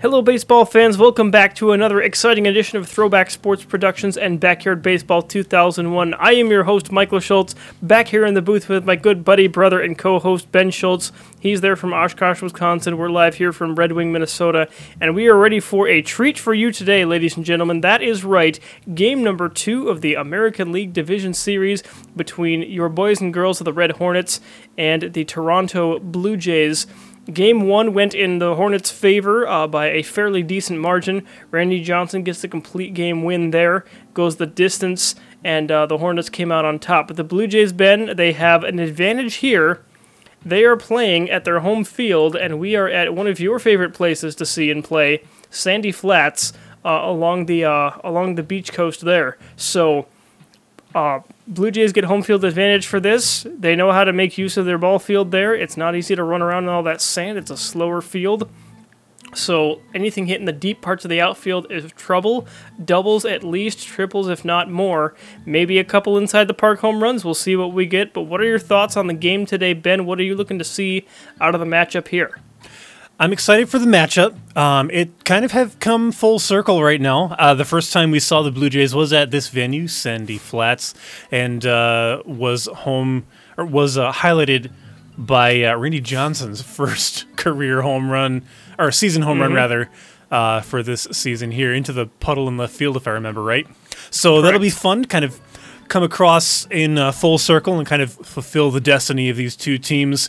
Hello, baseball fans. Welcome back to another exciting edition of Throwback Sports Productions and Backyard Baseball 2001. I am your host, Michael Schultz, back here in the booth with my good buddy, brother, and co host, Ben Schultz. He's there from Oshkosh, Wisconsin. We're live here from Red Wing, Minnesota, and we are ready for a treat for you today, ladies and gentlemen. That is right, game number two of the American League Division Series between your boys and girls of the Red Hornets and the Toronto Blue Jays. Game one went in the Hornets' favor uh, by a fairly decent margin. Randy Johnson gets the complete game win there, goes the distance, and uh, the Hornets came out on top. But the Blue Jays, Ben, they have an advantage here. They are playing at their home field, and we are at one of your favorite places to see and play, Sandy Flats, uh, along the uh, along the beach coast there. So uh, Blue Jays get home field advantage for this. They know how to make use of their ball field there. It's not easy to run around in all that sand. It's a slower field. So anything hitting the deep parts of the outfield is trouble. Doubles at least, triples if not more. Maybe a couple inside the park home runs. We'll see what we get. But what are your thoughts on the game today, Ben? What are you looking to see out of the matchup here? I'm excited for the matchup. Um, it kind of have come full circle right now. Uh, the first time we saw the Blue Jays was at this venue, Sandy Flats, and uh, was home or was uh, highlighted by uh, Randy Johnson's first career home run or season home mm-hmm. run rather uh, for this season here into the puddle in left field, if I remember right. So Correct. that'll be fun. Kind of come across in uh, full circle and kind of fulfill the destiny of these two teams.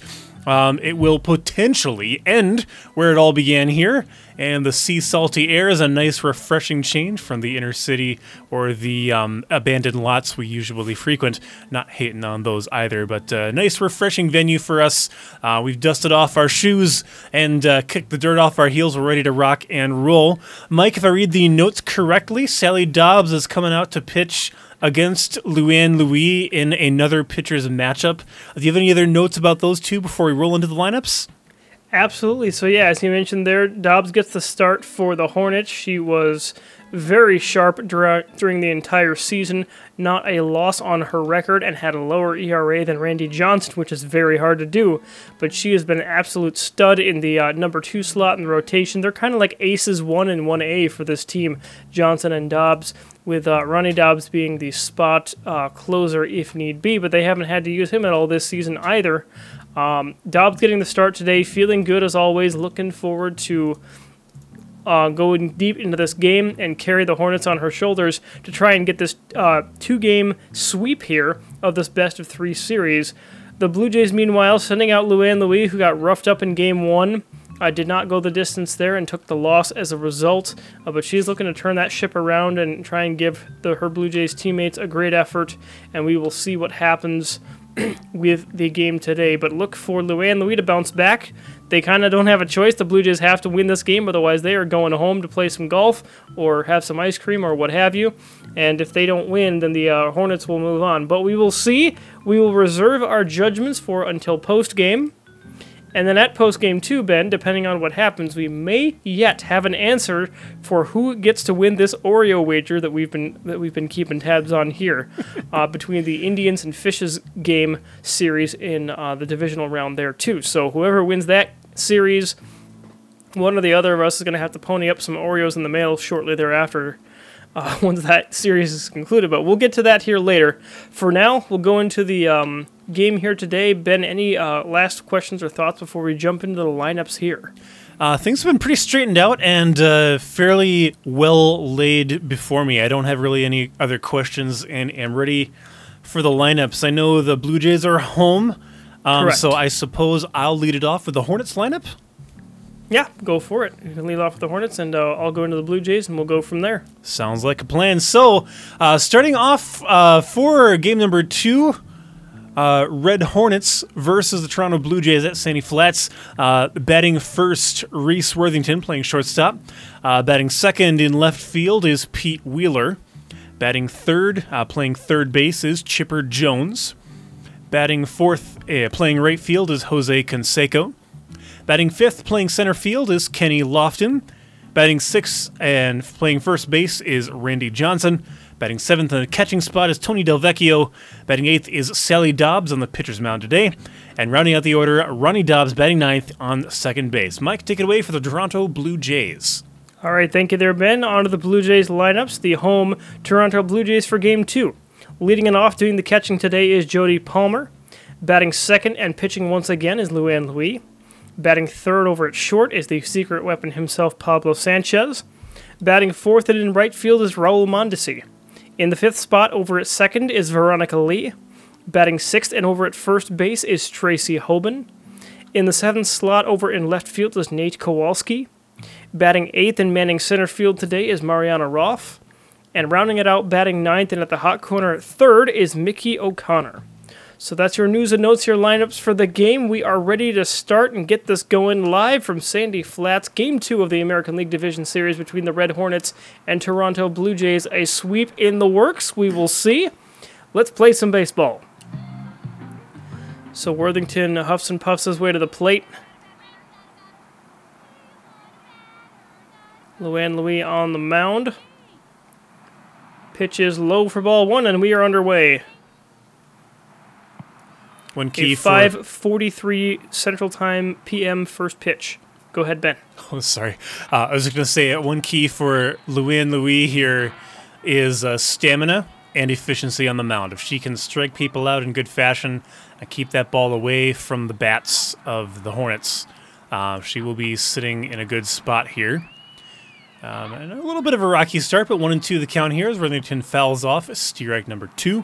Um, it will potentially end where it all began here, and the sea salty air is a nice, refreshing change from the inner city or the um, abandoned lots we usually frequent. Not hating on those either, but a uh, nice, refreshing venue for us. Uh, we've dusted off our shoes and uh, kicked the dirt off our heels. We're ready to rock and roll. Mike, if I read the notes correctly, Sally Dobbs is coming out to pitch against Luann Louis in another pitcher's matchup. Do you have any other notes about those two before we roll into the lineups? Absolutely. So yeah, as you mentioned there, Dobbs gets the start for the Hornets. She was very sharp during the entire season, not a loss on her record, and had a lower ERA than Randy Johnson, which is very hard to do. But she has been an absolute stud in the uh, number two slot in the rotation. They're kind of like aces one and one A for this team, Johnson and Dobbs, with uh, Ronnie Dobbs being the spot uh, closer if need be. But they haven't had to use him at all this season either. Um, Dobbs getting the start today, feeling good as always, looking forward to uh, going deep into this game and carry the Hornets on her shoulders to try and get this uh, two game sweep here of this best of three series. The Blue Jays, meanwhile, sending out Luann Louis, who got roughed up in game one. I did not go the distance there and took the loss as a result, uh, but she's looking to turn that ship around and try and give the her Blue Jays teammates a great effort, and we will see what happens with the game today. But look for Luann Louis to bounce back they kind of don't have a choice. The Blue Jays have to win this game, otherwise they are going home to play some golf or have some ice cream or what have you. And if they don't win, then the uh, Hornets will move on. But we will see. We will reserve our judgments for until post game. And then at post game two, Ben, depending on what happens, we may yet have an answer for who gets to win this Oreo wager that we've been that we've been keeping tabs on here, uh, between the Indians and Fishes game series in uh, the divisional round there too. So whoever wins that series. One or the other of us is going to have to pony up some Oreos in the mail shortly thereafter uh, once that series is concluded, but we'll get to that here later. For now, we'll go into the um, game here today. Ben, any uh, last questions or thoughts before we jump into the lineups here? Uh, things have been pretty straightened out and uh, fairly well laid before me. I don't have really any other questions and am ready for the lineups. I know the Blue Jays are home. Um, so I suppose I'll lead it off with the Hornets lineup. Yeah, go for it. You can lead off with the Hornets, and uh, I'll go into the Blue Jays, and we'll go from there. Sounds like a plan. So, uh, starting off uh, for game number two, uh, Red Hornets versus the Toronto Blue Jays at Sandy Flats. Uh, batting first, Reese Worthington playing shortstop. Uh, batting second in left field is Pete Wheeler. Batting third, playing third base is Chipper Jones. Batting fourth, uh, playing right field is Jose Canseco. Batting fifth, playing center field is Kenny Lofton. Batting sixth and playing first base is Randy Johnson. Batting seventh in the catching spot is Tony Delvecchio. Batting eighth is Sally Dobbs on the pitcher's mound today. And rounding out the order, Ronnie Dobbs batting ninth on second base. Mike, take it away for the Toronto Blue Jays. All right, thank you there, Ben. On to the Blue Jays lineups. The home Toronto Blue Jays for game two. Leading it off, doing the catching today is Jody Palmer. Batting second and pitching once again is Luann Louis. Batting third over at short is the secret weapon himself, Pablo Sanchez. Batting fourth and in right field is Raul Mondesi. In the fifth spot over at second is Veronica Lee. Batting sixth and over at first base is Tracy Hoban. In the seventh slot over in left field is Nate Kowalski. Batting eighth and manning center field today is Mariana Roth. And rounding it out, batting ninth and at the hot corner at third is Mickey O'Connor. So that's your news and notes, your lineups for the game. We are ready to start and get this going live from Sandy Flats. Game two of the American League Division Series between the Red Hornets and Toronto Blue Jays. A sweep in the works. We will see. Let's play some baseball. So Worthington huffs and puffs his way to the plate. Luann Louis on the mound. Pitch is low for ball one, and we are underway. One key A for 5:43 Central Time PM first pitch. Go ahead, Ben. Oh, sorry. Uh, I was going to say uh, one key for Luann Louis here is uh, stamina and efficiency on the mound. If she can strike people out in good fashion and keep that ball away from the bats of the Hornets, uh, she will be sitting in a good spot here. Um, and a little bit of a rocky start, but one and two the count here as Worthington fouls off strike number two.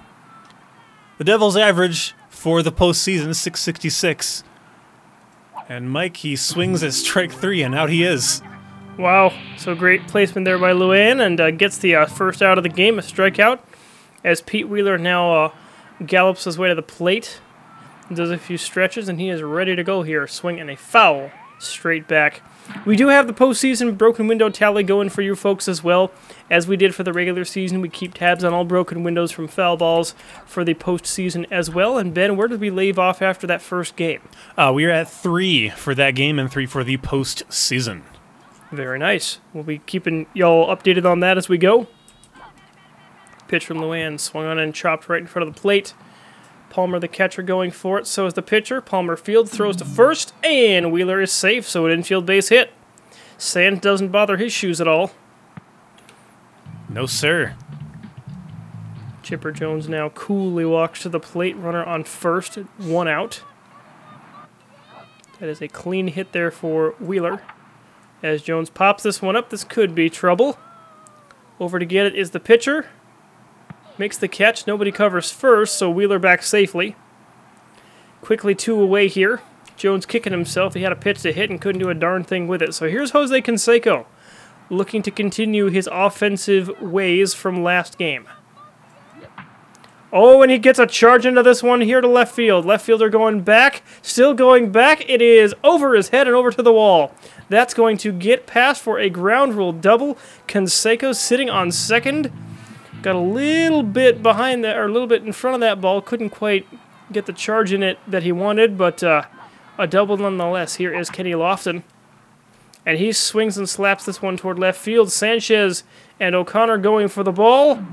The Devils' average for the postseason 666. And Mike, he swings at strike three, and out he is. Wow, so great placement there by Luann and uh, gets the uh, first out of the game, a strikeout. As Pete Wheeler now uh, gallops his way to the plate, does a few stretches, and he is ready to go here. Swinging a foul straight back. We do have the postseason broken window tally going for you folks as well. As we did for the regular season, we keep tabs on all broken windows from foul balls for the postseason as well. And Ben, where did we leave off after that first game? Uh, we are at three for that game and three for the postseason. Very nice. We'll be keeping y'all updated on that as we go. Pitch from Luann swung on and chopped right in front of the plate. Palmer, the catcher, going for it. So is the pitcher. Palmer field throws to first, and Wheeler is safe. So an infield base hit. Sand doesn't bother his shoes at all. No, sir. Chipper Jones now coolly walks to the plate. Runner on first, one out. That is a clean hit there for Wheeler. As Jones pops this one up, this could be trouble. Over to get it is the pitcher. Makes the catch. Nobody covers first, so Wheeler back safely. Quickly two away here. Jones kicking himself. He had a pitch to hit and couldn't do a darn thing with it. So here's Jose Canseco looking to continue his offensive ways from last game. Oh, and he gets a charge into this one here to left field. Left fielder going back, still going back. It is over his head and over to the wall. That's going to get past for a ground rule double. Canseco sitting on second. Got a little bit behind that, or a little bit in front of that ball. Couldn't quite get the charge in it that he wanted, but uh, a double nonetheless. Here is Kenny Lofton. And he swings and slaps this one toward left field. Sanchez and O'Connor going for the ball.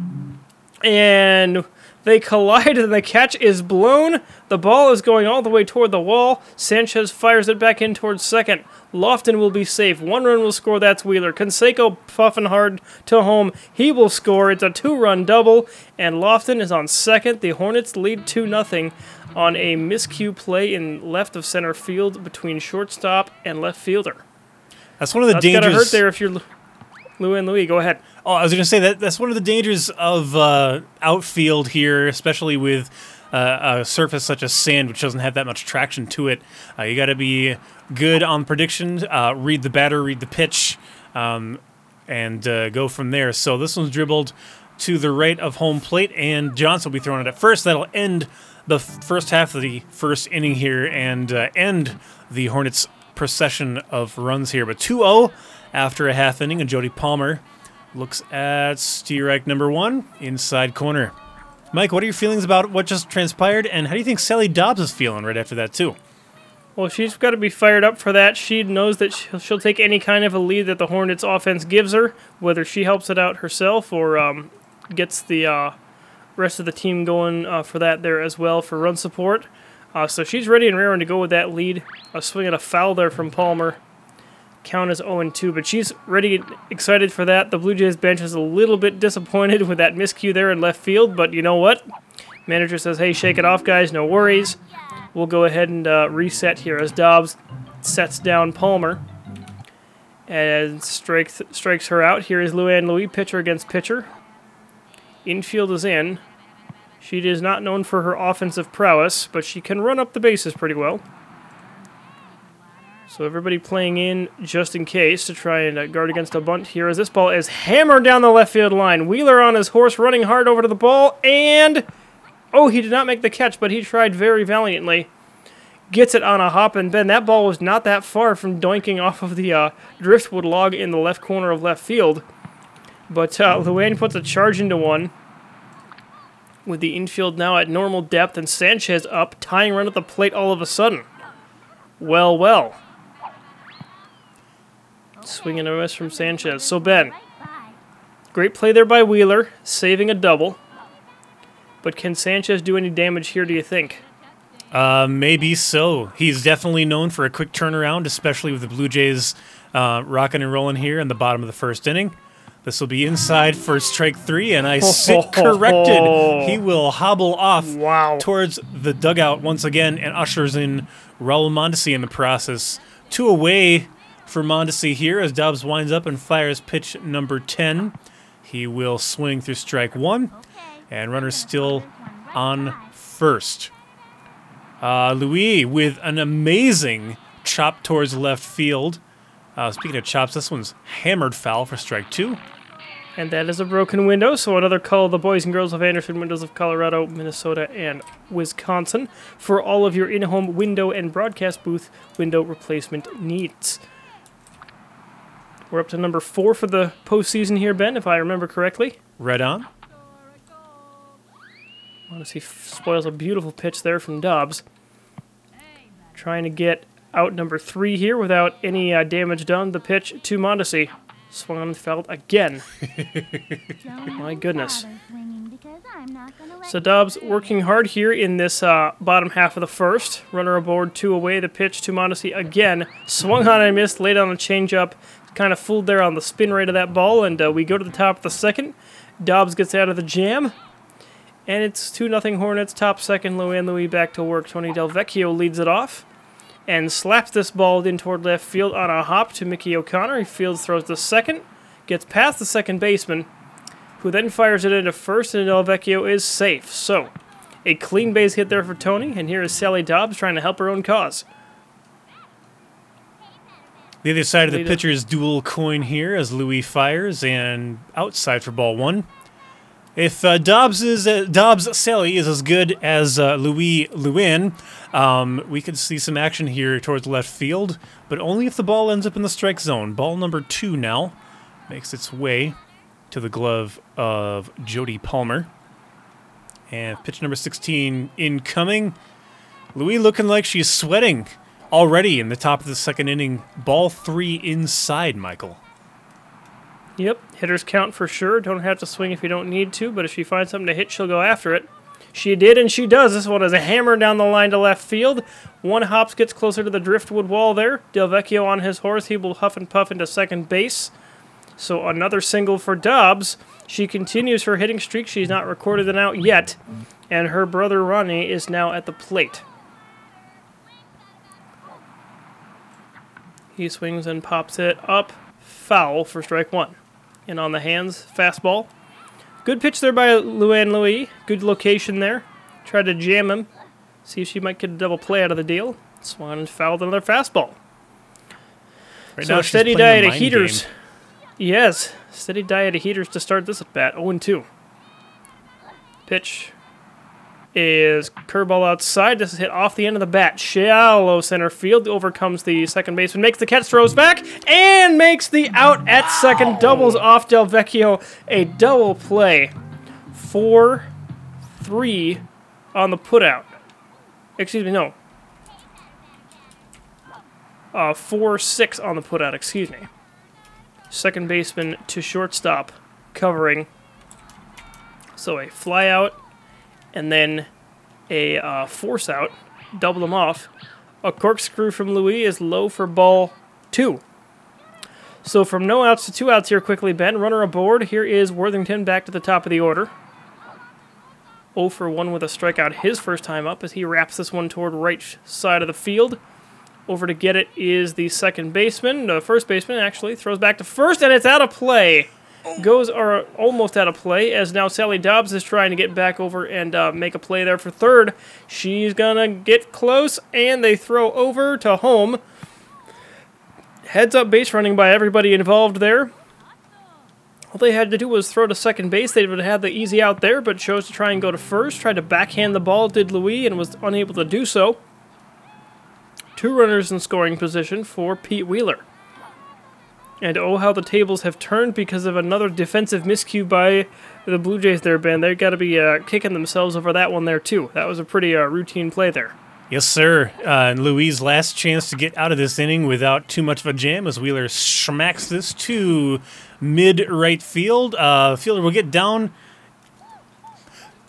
And they collide and the catch is blown. The ball is going all the way toward the wall. Sanchez fires it back in towards second. Lofton will be safe. One run will score. That's Wheeler. Canseco puffing hard to home. He will score. It's a two-run double, and Lofton is on second. The Hornets lead two nothing on a miscue play in left of center field between shortstop and left fielder. That's one of the That's dangers. gotta hurt there if you're Luann Louis. Go ahead. Oh, I was going to say that that's one of the dangers of uh, outfield here, especially with uh, a surface such as sand, which doesn't have that much traction to it. Uh, you got to be good on prediction, uh, read the batter, read the pitch, um, and uh, go from there. So this one's dribbled to the right of home plate, and Johnson will be throwing it at first. That'll end the f- first half of the first inning here and uh, end the Hornets' procession of runs here. But 2 0 after a half inning, and Jody Palmer looks at strike number one, inside corner. Mike, what are your feelings about what just transpired, and how do you think Sally Dobbs is feeling right after that, too? Well, she's got to be fired up for that. She knows that she'll, take any kind of a lead that the Hornets offense gives her, whether she helps it out herself or um, gets the uh, rest of the team going uh, for that there as well for run support. Uh, so she's ready and raring to go with that lead. A swing at a foul there from Palmer. Count as 0 2, but she's ready excited for that. The Blue Jays bench is a little bit disappointed with that miscue there in left field, but you know what? Manager says, hey, shake it off, guys, no worries. We'll go ahead and uh, reset here as Dobbs sets down Palmer and strikes strikes her out. Here is Luann Louis, pitcher against pitcher. Infield is in. She is not known for her offensive prowess, but she can run up the bases pretty well. So everybody playing in just in case to try and uh, guard against a bunt here as this ball is hammered down the left field line. Wheeler on his horse running hard over to the ball and oh, he did not make the catch, but he tried very valiantly. Gets it on a hop and bend. That ball was not that far from doinking off of the uh, driftwood log in the left corner of left field. But uh, Luann puts a charge into one with the infield now at normal depth and Sanchez up, tying run at the plate all of a sudden. Well, well. Swing and a miss from Sanchez. So, Ben, great play there by Wheeler, saving a double. But can Sanchez do any damage here, do you think? Uh, maybe so. He's definitely known for a quick turnaround, especially with the Blue Jays uh, rocking and rolling here in the bottom of the first inning. This will be inside for strike three, and I sit corrected. He will hobble off Wow. towards the dugout once again and ushers in Raul Mondesi in the process. Two away for Mondesi here as Dobbs winds up and fires pitch number 10. He will swing through strike one, and runner still on first. Uh, Louis with an amazing chop towards left field. Uh, speaking of chops, this one's hammered foul for strike two. And that is a broken window, so another call the boys and girls of Andersen Windows of Colorado, Minnesota, and Wisconsin for all of your in home window and broadcast booth window replacement needs. We're up to number four for the postseason here, Ben, if I remember correctly. Red on. Honestly, spoils a beautiful pitch there from Dobbs. Trying to get out number three here without any uh, damage done. The pitch to Mondesi. Swung on and fouled again. My goodness. So Dobbs working hard here in this uh, bottom half of the first. Runner aboard, two away. The pitch to Mondesi again. Swung on and missed. Laid on a changeup. Kind of fooled there on the spin rate of that ball. And uh, we go to the top of the second. Dobbs gets out of the jam. And it's 2 0 Hornets. Top second. Luann Louis back to work. Tony Del Vecchio leads it off. And slaps this ball in toward left field on a hop to Mickey O'Connor. He fields throws the second. Gets past the second baseman who then fires it into first, and Del Vecchio is safe. So, a clean base hit there for Tony, and here is Sally Dobbs trying to help her own cause. The other side of the pitcher's dual coin here as Louis fires and outside for ball one. If uh, Dobbs is uh, Dobbs Sally is as good as uh, Louis Lewin, um, we could see some action here towards left field, but only if the ball ends up in the strike zone. Ball number two now makes its way to the glove of Jody Palmer, and pitch number sixteen incoming. Louis looking like she's sweating already in the top of the second inning. Ball three inside, Michael. Yep, hitters count for sure. Don't have to swing if you don't need to, but if she finds something to hit, she'll go after it. She did, and she does. This one is a hammer down the line to left field. One hops gets closer to the driftwood wall there. Delvecchio on his horse. He will huff and puff into second base. So another single for Dobbs. She continues her hitting streak. She's not recorded an out yet. And her brother Ronnie is now at the plate. He swings and pops it up. Foul for strike one. And on the hands, fastball. Good pitch there by Luann Louis. Good location there. Tried to jam him. See if she might get a double play out of the deal. Swan and fouled another fastball. Right so now steady the diet of heaters. game. Yes, steady diet of heaters to start this at bat. 0 2. Pitch is curveball outside. This is hit off the end of the bat. Shallow center field overcomes the second baseman, makes the catch, throws back, and makes the out at second. Doubles off Del Vecchio. A double play. 4 3 on the putout. Excuse me, no. Uh, 4 6 on the putout, excuse me. Second baseman to shortstop, covering. So a fly out and then a uh, force out, double them off. A corkscrew from Louis is low for ball two. So from no outs to two outs here quickly, Ben. Runner aboard. Here is Worthington back to the top of the order. 0 for 1 with a strikeout his first time up as he wraps this one toward right side of the field. Over to get it is the second baseman. The first baseman actually throws back to first, and it's out of play. Goes are almost out of play as now Sally Dobbs is trying to get back over and uh, make a play there for third. She's gonna get close, and they throw over to home. Heads up base running by everybody involved there. All they had to do was throw to second base. They would have had the easy out there, but chose to try and go to first. Tried to backhand the ball, did Louis, and was unable to do so. Two runners in scoring position for Pete Wheeler. And oh, how the tables have turned because of another defensive miscue by the Blue Jays there, Ben. They've got to be uh, kicking themselves over that one there, too. That was a pretty uh, routine play there. Yes, sir. Uh, and Louis' last chance to get out of this inning without too much of a jam as Wheeler smacks this to mid right field. Uh, fielder will get down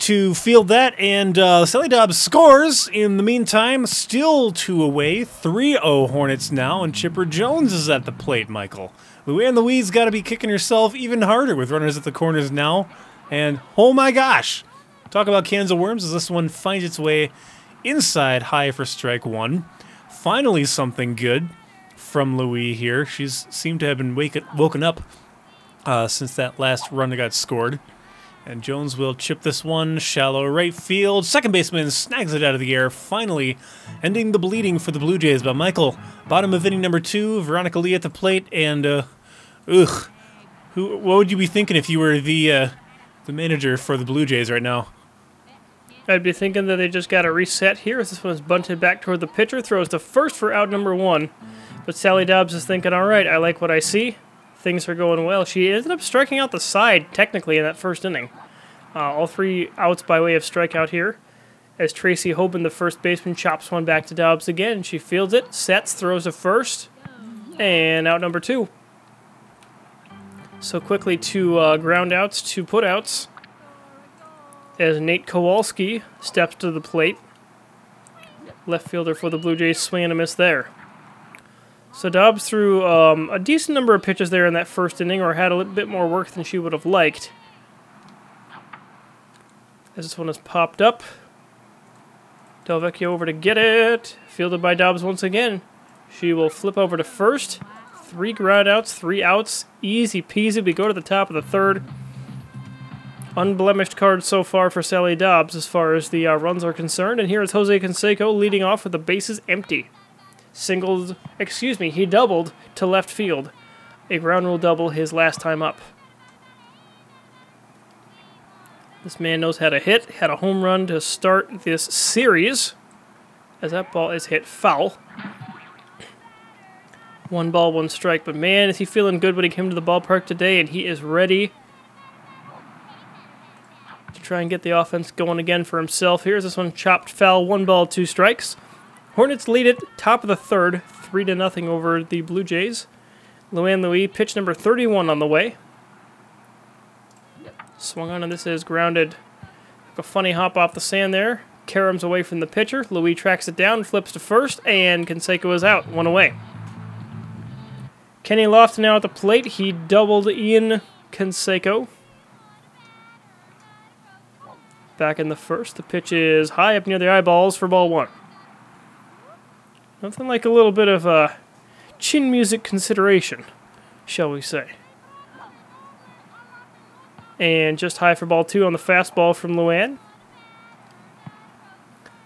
to field that, and uh, Sally Dobbs scores. In the meantime, still two away, 3 0 Hornets now, and Chipper Jones is at the plate, Michael. Luann Louise got to be kicking herself even harder with runners at the corners now. And oh my gosh, talk about cans of worms as this one finds its way inside high for strike one. Finally, something good from Louis here. She's seemed to have been woken up uh, since that last run that got scored. And Jones will chip this one shallow right field. Second baseman snags it out of the air, finally ending the bleeding for the Blue Jays. But Michael, bottom of inning number two, Veronica Lee at the plate, and uh, ugh, who? What would you be thinking if you were the uh, the manager for the Blue Jays right now? I'd be thinking that they just got a reset here as this one is bunted back toward the pitcher, throws the first for out number one. But Sally Dobbs is thinking, all right, I like what I see. Things are going well. She ended up striking out the side, technically, in that first inning. Uh, all three outs by way of strikeout here. As Tracy Hoban, the first baseman, chops one back to Dobbs again. She fields it, sets, throws to first, and out number two. So quickly two uh, ground outs, two put outs as Nate Kowalski steps to the plate. Left fielder for the Blue Jays, swing and a miss there. So Dobbs threw um, a decent number of pitches there in that first inning, or had a little bit more work than she would have liked. As this one has popped up. Delvecchio over to get it. Fielded by Dobbs once again. She will flip over to first. Three ground outs, three outs. Easy peasy. We go to the top of the third unblemished card so far for Sally Dobbs as far as the uh, runs are concerned. And here is Jose Canseco leading off with the bases empty. Singled, excuse me, he doubled to left field. A ground rule double his last time up. This man knows how to hit, had a home run to start this series as that ball is hit foul. One ball, one strike, but man, is he feeling good when he came to the ballpark today and he is ready to try and get the offense going again for himself. Here's this one chopped foul, one ball, two strikes. Hornets lead it, top of the third, three to nothing over the Blue Jays. Luann Louis, pitch number 31 on the way. Swung on, and this is grounded. A funny hop off the sand there. Karams away from the pitcher. Louis tracks it down, flips to first, and Canseco is out, one away. Kenny Lofton now at the plate. He doubled Ian Canseco. Back in the first, the pitch is high up near the eyeballs for ball one. Nothing like a little bit of uh, chin music consideration, shall we say. And just high for ball two on the fastball from Luann.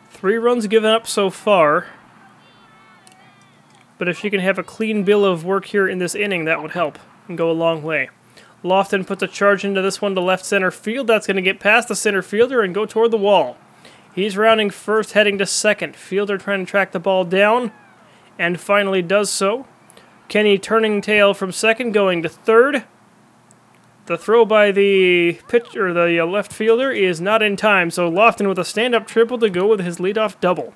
Three runs given up so far. But if she can have a clean bill of work here in this inning, that would help and go a long way. Lofton puts a charge into this one to left center field. That's going to get past the center fielder and go toward the wall. He's rounding first, heading to second. Fielder trying to track the ball down, and finally does so. Kenny turning tail from second, going to third. The throw by the pitcher, the uh, left fielder, is not in time. So Lofton with a stand-up triple to go with his leadoff double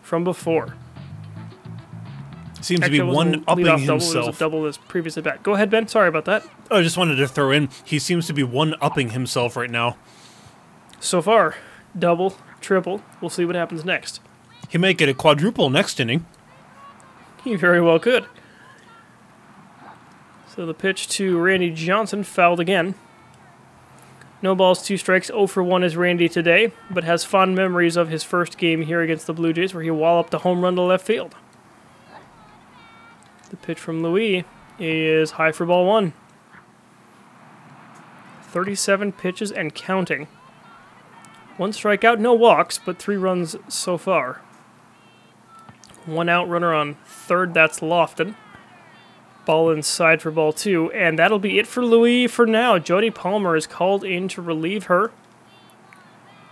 from before. Seems to be one upping double, himself. It was a double as previously back. Go ahead, Ben. Sorry about that. I just wanted to throw in. He seems to be one upping himself right now. So far, double, triple. We'll see what happens next. He might get a quadruple next inning. He very well could. So the pitch to Randy Johnson fouled again. No balls, two strikes. 0 for 1 is Randy today, but has fond memories of his first game here against the Blue Jays where he walloped a home run to left field. The pitch from Louis is high for ball one. 37 pitches and counting. One strikeout, no walks, but three runs so far. One out, runner on third, that's Lofton. Ball inside for ball two, and that'll be it for Louis for now. Jody Palmer is called in to relieve her.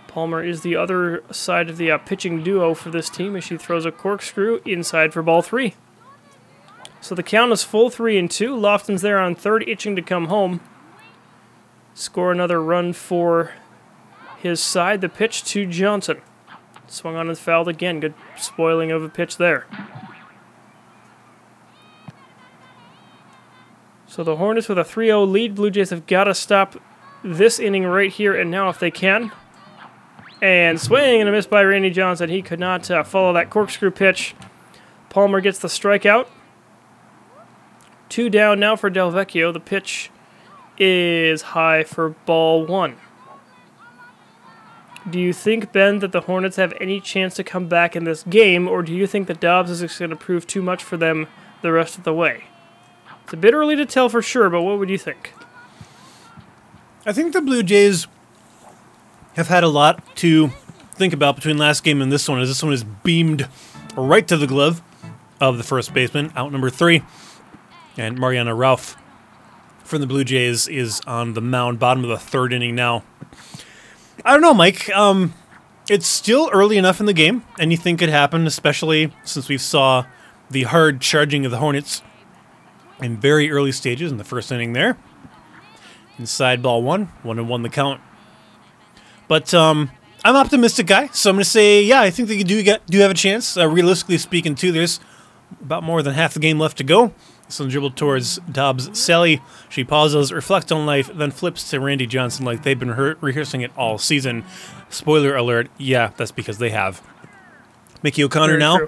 Palmer is the other side of the uh, pitching duo for this team as she throws a corkscrew inside for ball three. So the count is full three and two. Lofton's there on third, itching to come home. Score another run for his side. The pitch to Johnson. Swung on and fouled again. Good spoiling of a pitch there. So the Hornets with a 3 0 lead. Blue Jays have got to stop this inning right here and now if they can. And swing and a miss by Randy Johnson. He could not uh, follow that corkscrew pitch. Palmer gets the strikeout. Two down now for Delvecchio. The pitch is high for ball one. Do you think, Ben, that the Hornets have any chance to come back in this game, or do you think that Dobbs is going to prove too much for them the rest of the way? It's a bit early to tell for sure, but what would you think? I think the Blue Jays have had a lot to think about between last game and this one, as this one is beamed right to the glove of the first baseman, out number three. And Mariana Roth from the Blue Jays is on the mound, bottom of the third inning now. I don't know, Mike. Um, it's still early enough in the game. Anything could happen, especially since we saw the hard charging of the Hornets in very early stages in the first inning there. Inside ball one, one and one the count. But um, I'm optimistic guy, so I'm going to say, yeah, I think they do get do have a chance. Uh, realistically speaking, too, there's about more than half the game left to go. So dribble towards Dobbs Sally. She pauses, reflects on life, then flips to Randy Johnson like they've been re- rehearsing it all season. Spoiler alert, yeah, that's because they have. Mickey O'Connor Very now.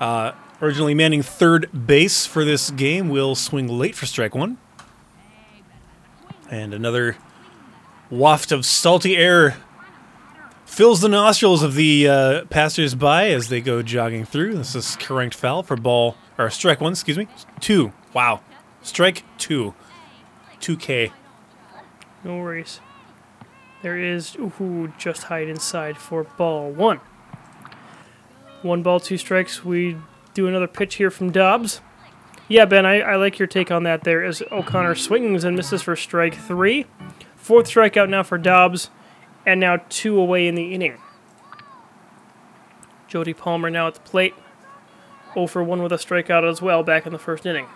Uh, originally manning third base for this game, will swing late for strike one. And another waft of salty air fills the nostrils of the uh, passersby as they go jogging through. This is correct foul for ball, or strike one, excuse me. Two. Wow. Strike two. 2K. No worries. There is ooh, just hide inside for ball one. One ball, two strikes. We do another pitch here from Dobbs. Yeah, Ben, I, I like your take on that there as O'Connor swings and misses for strike three. Fourth strikeout now for Dobbs, and now two away in the inning. Jody Palmer now at the plate. 0 for 1 with a strikeout as well back in the first inning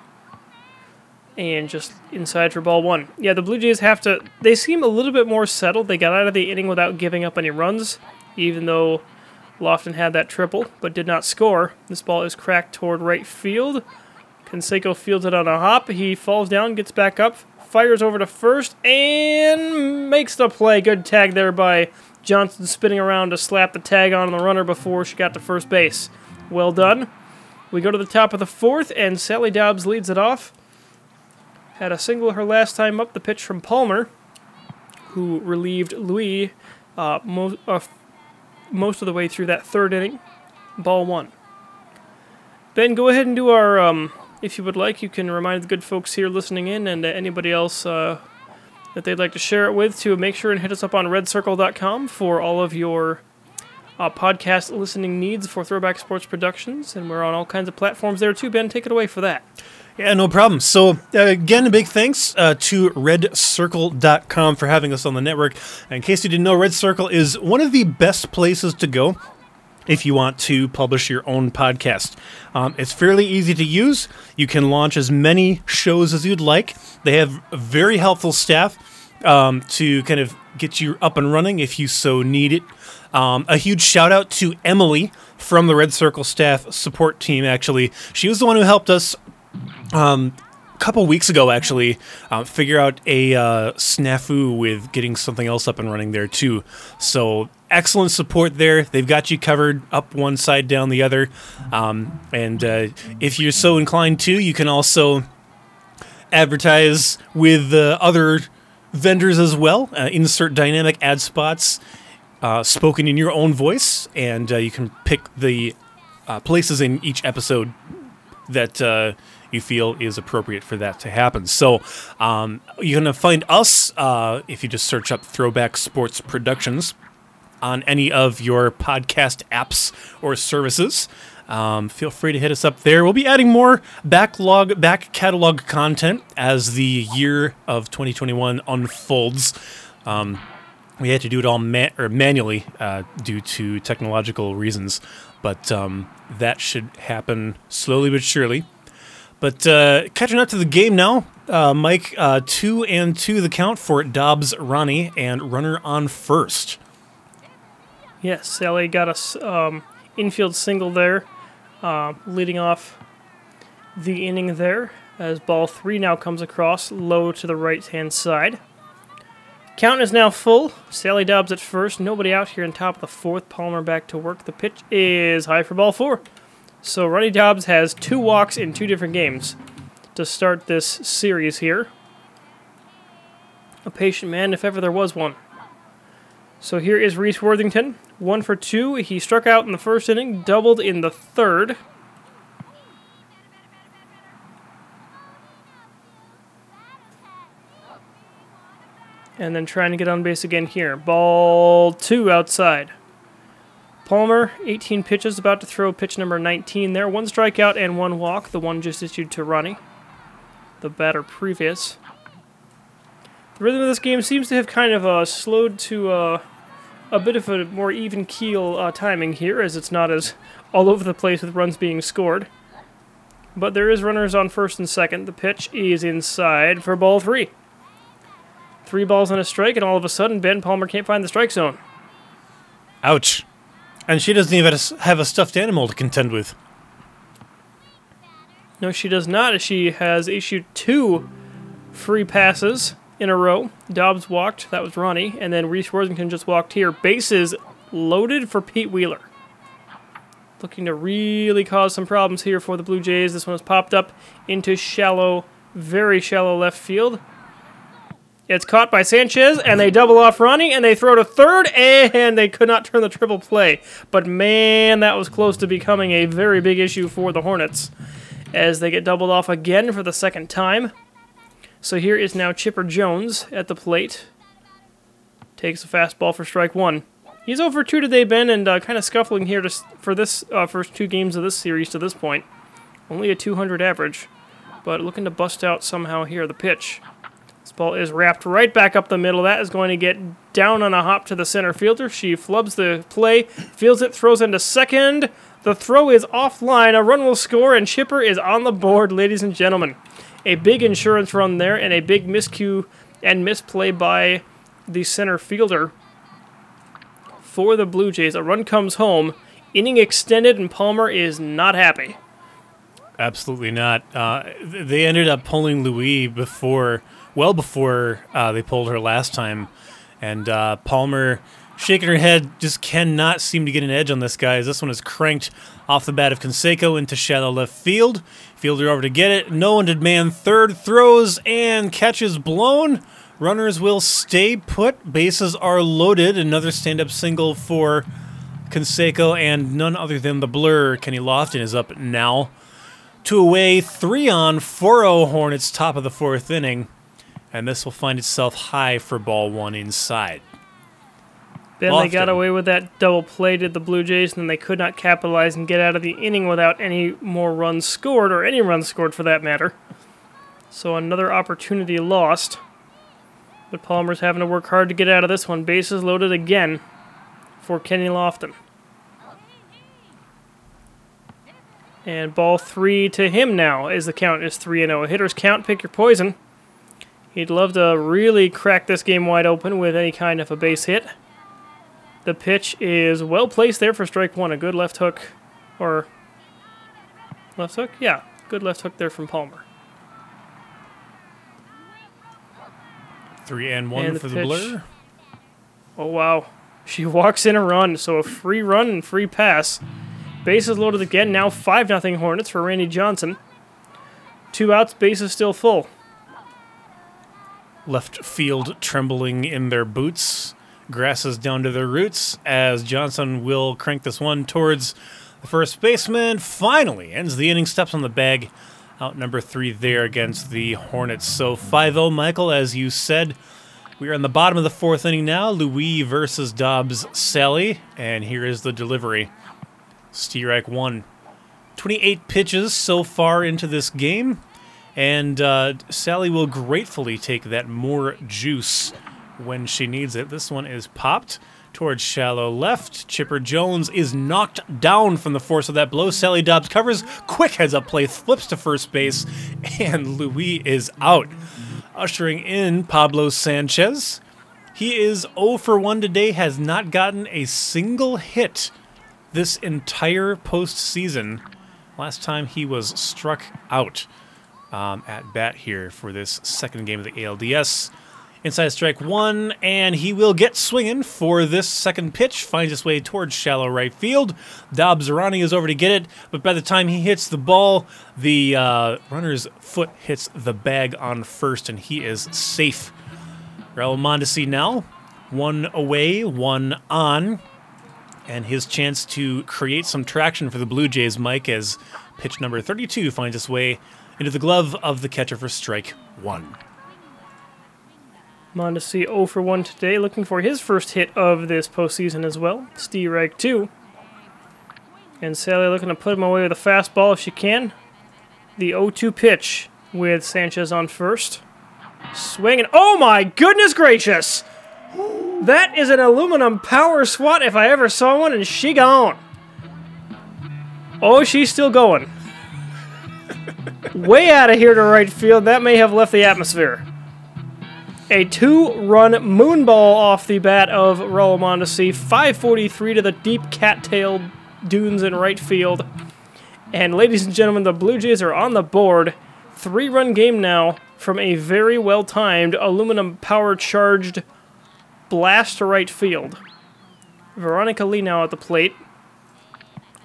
and just inside for ball one. Yeah, the Blue Jays have to. They seem a little bit more settled. They got out of the inning without giving up any runs, even though Lofton had that triple, but did not score. This ball is cracked toward right field. Canseco fields it on a hop. He falls down, gets back up, fires over to first, and makes the play. Good tag there by Johnson, spinning around to slap the tag on the runner before she got to first base. Well done. We go to the top of the fourth, and Sally Dobbs leads it off. Had a single her last time up, the pitch from Palmer, who relieved Louis uh, mo- uh, most of the way through that third inning. Ball one. Ben, go ahead and do our, um, if you would like, you can remind the good folks here listening in and uh, anybody else uh, that they'd like to share it with to make sure and hit us up on redcircle.com for all of your uh, podcast listening needs for Throwback Sports Productions. And we're on all kinds of platforms there too. Ben, take it away for that. Yeah, no problem. So, uh, again, a big thanks uh, to redcircle.com for having us on the network. In case you didn't know, Red Circle is one of the best places to go if you want to publish your own podcast. Um, it's fairly easy to use. You can launch as many shows as you'd like. They have very helpful staff um, to kind of get you up and running if you so need it. Um, a huge shout out to Emily from the Red Circle staff support team, actually. She was the one who helped us um, couple weeks ago, actually, uh, figure out a uh, snafu with getting something else up and running there too. So excellent support there. They've got you covered up one side, down the other. Um, and uh, if you're so inclined to, you can also advertise with uh, other vendors as well. Uh, insert dynamic ad spots uh, spoken in your own voice, and uh, you can pick the places in each episode that you feel is appropriate for that to happen. So um, you're going to find us uh, if you just search up Throwback Sports Productions on any of your podcast apps or services. Um, feel free to hit us up there. We'll be adding more backlog, back catalog content as the year of 2021 unfolds. Um, we had to do it all ma- or manually uh, due to technological reasons, but um, that should happen slowly but surely. But uh, catching up to the game now, uh, Mike, uh, two and two the count for Dobbs, Ronnie, and runner on first. Yes, Sally got a s- um, infield single there, uh, leading off the inning there as ball three now comes across low to the right hand side. Count is now full. Sally Dobbs at first. Nobody out here in top of the fourth. Palmer back to work. The pitch is high for ball four. So Ronnie Dobbs has two walks in two different games to start this series here. A patient man, if ever there was one. So here is Reese Worthington. One for two. He struck out in the first inning, doubled in the third. And then trying to get on base again here. Ball two outside. Palmer, 18 pitches, about to throw pitch number 19 there. One strikeout and one walk. The one just issued to Ronnie, the batter previous. The rhythm of this game seems to have kind of uh, slowed to uh, a bit of a more even keel uh, timing here, as it's not as all over the place with runs being scored. But there is runners on first and second. The pitch is inside for ball three. Three balls and a strike, and all of a sudden, Ben Palmer can't find the strike zone. Ouch. And she doesn't even have a stuffed animal to contend with. No, she does not, she has issued two free passes in a row. Dobbs walked, that was Ronnie, and then Reese Worthington just walked here. Bases loaded for Pete Wheeler. Looking to really cause some problems here for the Blue Jays. This one has popped up into shallow, very shallow left field. It's caught by Sanchez, and they double off Ronnie, and they throw to third, and they could not turn the triple play. But man, that was close to becoming a very big issue for the Hornets as they get doubled off again for the second time. So here is now Chipper Jones at the plate. Takes a fastball for strike one. He's over two today, Ben, and uh, kind of scuffling here to, for this uh, first two games of this series to this point. Only a 200 average, but looking to bust out somehow here. The pitch. This ball is wrapped right back up the middle. That is going to get down on a hop to the center fielder. She flubs the play, fields it, throws into second. The throw is offline. A run will score, and Chipper is on the board, ladies and gentlemen. A big insurance run there, and a big miscue and misplay by the center fielder for the Blue Jays. A run comes home, inning extended, and Palmer is not happy. Absolutely not. Uh, they ended up pulling Louis before, well before uh, they pulled her last time, and uh, Palmer shaking her head just cannot seem to get an edge on this guy. As this one is cranked off the bat of Canseco into shallow left field. Fielder over to get it. No one did man third. Throws and catches blown. Runners will stay put. Bases are loaded. Another stand-up single for Canseco and none other than the blur. Kenny Lofton is up now two away, three on, 4 0 Hornets, top of the fourth inning. And this will find itself high for ball one inside. Then they got away with that double play, did the Blue Jays, and then they could not capitalize and get out of the inning without any more runs scored, or any runs scored for that matter. So another opportunity lost. But Palmer's having to work hard to get out of this one. Bases loaded again for Kenny Lofton. And ball three to him now, as the count is 3 0. Hitters count, pick your poison. He'd love to really crack this game wide open with any kind of a base hit. The pitch is well placed there for strike one. A good left hook, or left hook? Yeah, good left hook there from Palmer. Three and one And the for the pitch. blur. Oh wow. She walks in a run, so a free run and free pass. Bases loaded again, now 5 0 Hornets for Randy Johnson. Two outs, bases still full. Left field trembling in their boots. Grasses down to their roots as Johnson will crank this one towards the first baseman. Finally ends the inning, steps on the bag. Out number three there against the Hornets. So 5 0, Michael, as you said. We are in the bottom of the fourth inning now. Louis versus Dobbs Sally. And here is the delivery. Strike one. 28 pitches so far into this game. And uh, Sally will gratefully take that more juice when she needs it. This one is popped towards shallow left. Chipper Jones is knocked down from the force of that blow. Sally Dobbs covers. Quick heads up play, flips to first base, and Louis is out. Ushering in Pablo Sanchez. He is 0 for 1 today, has not gotten a single hit this entire postseason. Last time he was struck out um, at bat here for this second game of the ALDS. Inside strike one, and he will get swinging for this second pitch. Finds his way towards shallow right field. Dobbs Arani is over to get it, but by the time he hits the ball, the uh, runner's foot hits the bag on first, and he is safe. Raul Mondesi now, one away, one on, and his chance to create some traction for the Blue Jays, Mike, as pitch number 32 finds its way into the glove of the catcher for strike one. Mondesi 0 for 1 today, looking for his first hit of this postseason as well. Steve Reich 2. And Sally looking to put him away with a fastball if she can. The 0 2 pitch with Sanchez on first. Swinging. Oh my goodness gracious! That is an aluminum power swat if I ever saw one, and she gone. Oh, she's still going. Way out of here to right field. That may have left the atmosphere. A two-run moonball off the bat of Raul Mondesi. 543 to the deep cat-tailed dunes in right field. And ladies and gentlemen, the Blue Jays are on the board. Three-run game now from a very well-timed aluminum power-charged blast to right field. Veronica Lee now at the plate.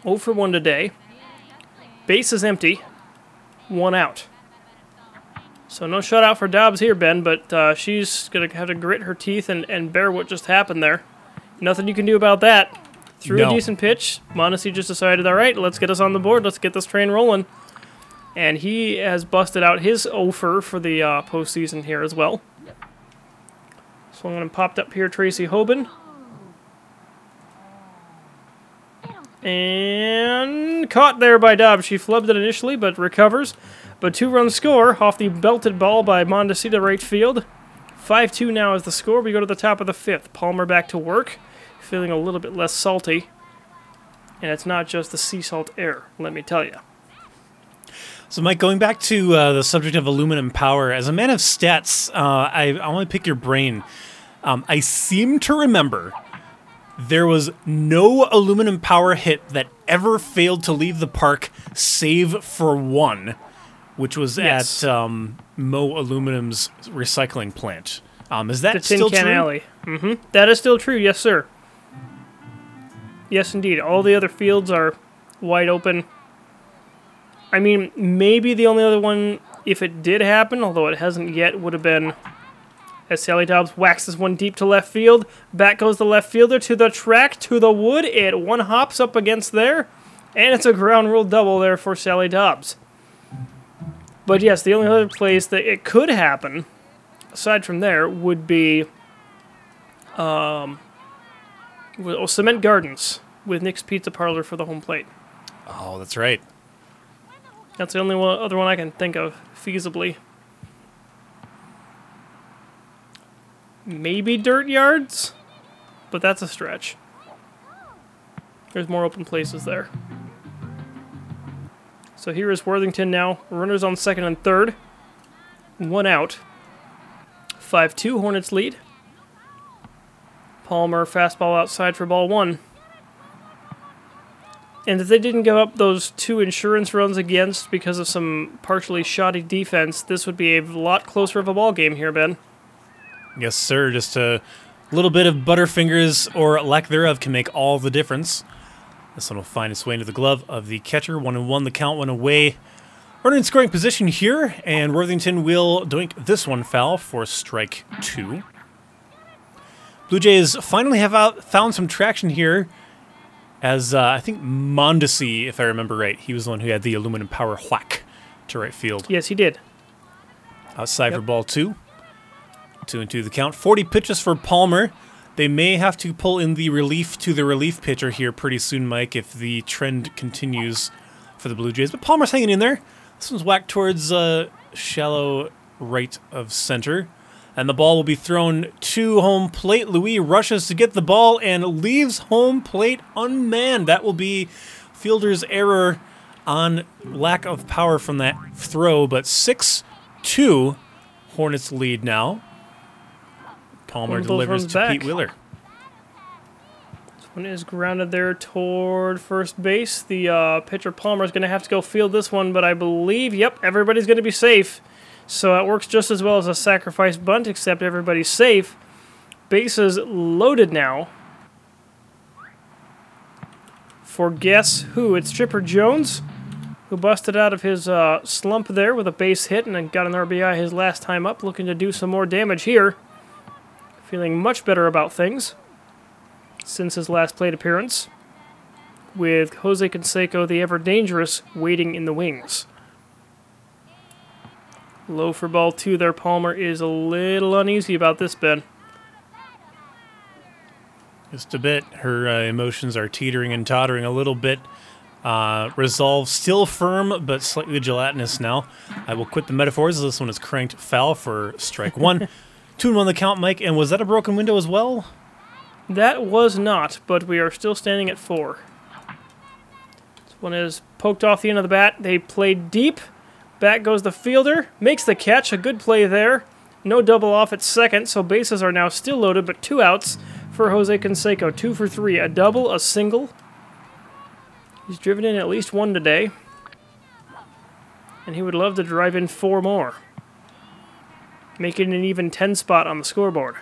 0 for 1 today. Base is empty. One out. So no shutout for Dobbs here, Ben, but uh, she's going to have to grit her teeth and, and bear what just happened there. Nothing you can do about that. Threw No. a decent pitch. Mondesi just decided, all right, let's get us on the board. Let's get this train rolling. And he has busted out his offer for the uh, postseason here as well. Swung and popped up here, Tracy Hoban. And caught there by Dobbs. She flubbed it initially, but recovers. But two run score off the belted ball by Mondesi to right field. 5 2 now is the score. We go to the top of the fifth. Palmer back to work, feeling a little bit less salty. And it's not just the sea salt air, let me tell you. So, Mike, going back to uh, the subject of aluminum power, as a man of stats, uh, I, I want to pick your brain. Um, I seem to remember there was no aluminum power hit that ever failed to leave the park, save for one, which was Yes. at um, Mo Aluminum's recycling plant. Um, is that The Tin still Can true? Alley. hmm That is still true, yes, sir. Yes, indeed. All the other fields are wide open. I mean, maybe the only other one, if it did happen, although it hasn't yet, would have been as Sally Dobbs waxes one deep to left field. Back goes the left fielder to the track, to the wood. It one hops up against there, and it's a ground rule double there for Sally Dobbs. But yes, the only other place that it could happen, aside from there, would be um, well, Cement Gardens with Nick's Pizza Parlor for the home plate. Oh, that's right. That's the only one, other one I can think of feasibly. Maybe Dirt Yards, but that's a stretch. There's more open places there. So here is Worthington now. Runners on second and third. One out. 5 2, Hornets lead. Palmer fastball outside for ball one. And if they didn't give up those two insurance runs against because of some partially shoddy defense, this would be a lot closer of a ball game here, Ben. Yes, sir. Just a little bit of butterfingers or lack thereof can make all the difference. This one will find its way into the glove of the catcher. One and one, the count went away. Runner in scoring position here, and Worthington will doink this one foul for strike two. Blue Jays finally have out, found some traction here, as uh, I think Mondesi, if I remember right, he was the one who had the aluminum power whack to right field. Yes, he did. Outside for ball two. Two and two the count. 40 pitches for Palmer. They may have to pull in the relief to the relief pitcher here pretty soon, Mike, if the trend continues for the Blue Jays. But Palmer's hanging in there. This one's whacked towards uh, shallow right of center. And the ball will be thrown to home plate. Louis rushes to get the ball and leaves home plate unmanned. That will be fielder's error on lack of power from that throw. But 6 2, Hornets lead now. Palmer One of those delivers to back. Pete Wheeler. This one is grounded there toward first base. The uh, pitcher Palmer is going to have to go field this one, but I believe, yep, everybody's going to be safe. So it works just as well as a sacrifice bunt, except everybody's safe. Bases loaded now. For guess who? It's Chipper Jones, who busted out of his uh, slump there with a base hit and then got an RBI his last time up, looking to do some more damage here. Feeling much better about things since his last plate appearance, with Jose Canseco, the ever dangerous, waiting in the wings. Low for ball two there. Palmer is a little uneasy about this, Ben. Just a bit. Her uh, emotions are teetering and tottering a little bit. Uh, resolve still firm, but slightly gelatinous now. I will quit the metaphors. This one is cranked foul for strike one. Two one the count, Mike. And was that a broken window as well? That was not, but we are still standing at four. This one is poked off the end of the bat. They played deep. Back goes the fielder. Makes the catch. A good play there. No double off at second, so bases are now still loaded, but two outs for Jose Canseco. Two for three. A double, a single. He's driven in at least one today. And he would love to drive in four more. Making an even 10 spot on the scoreboard.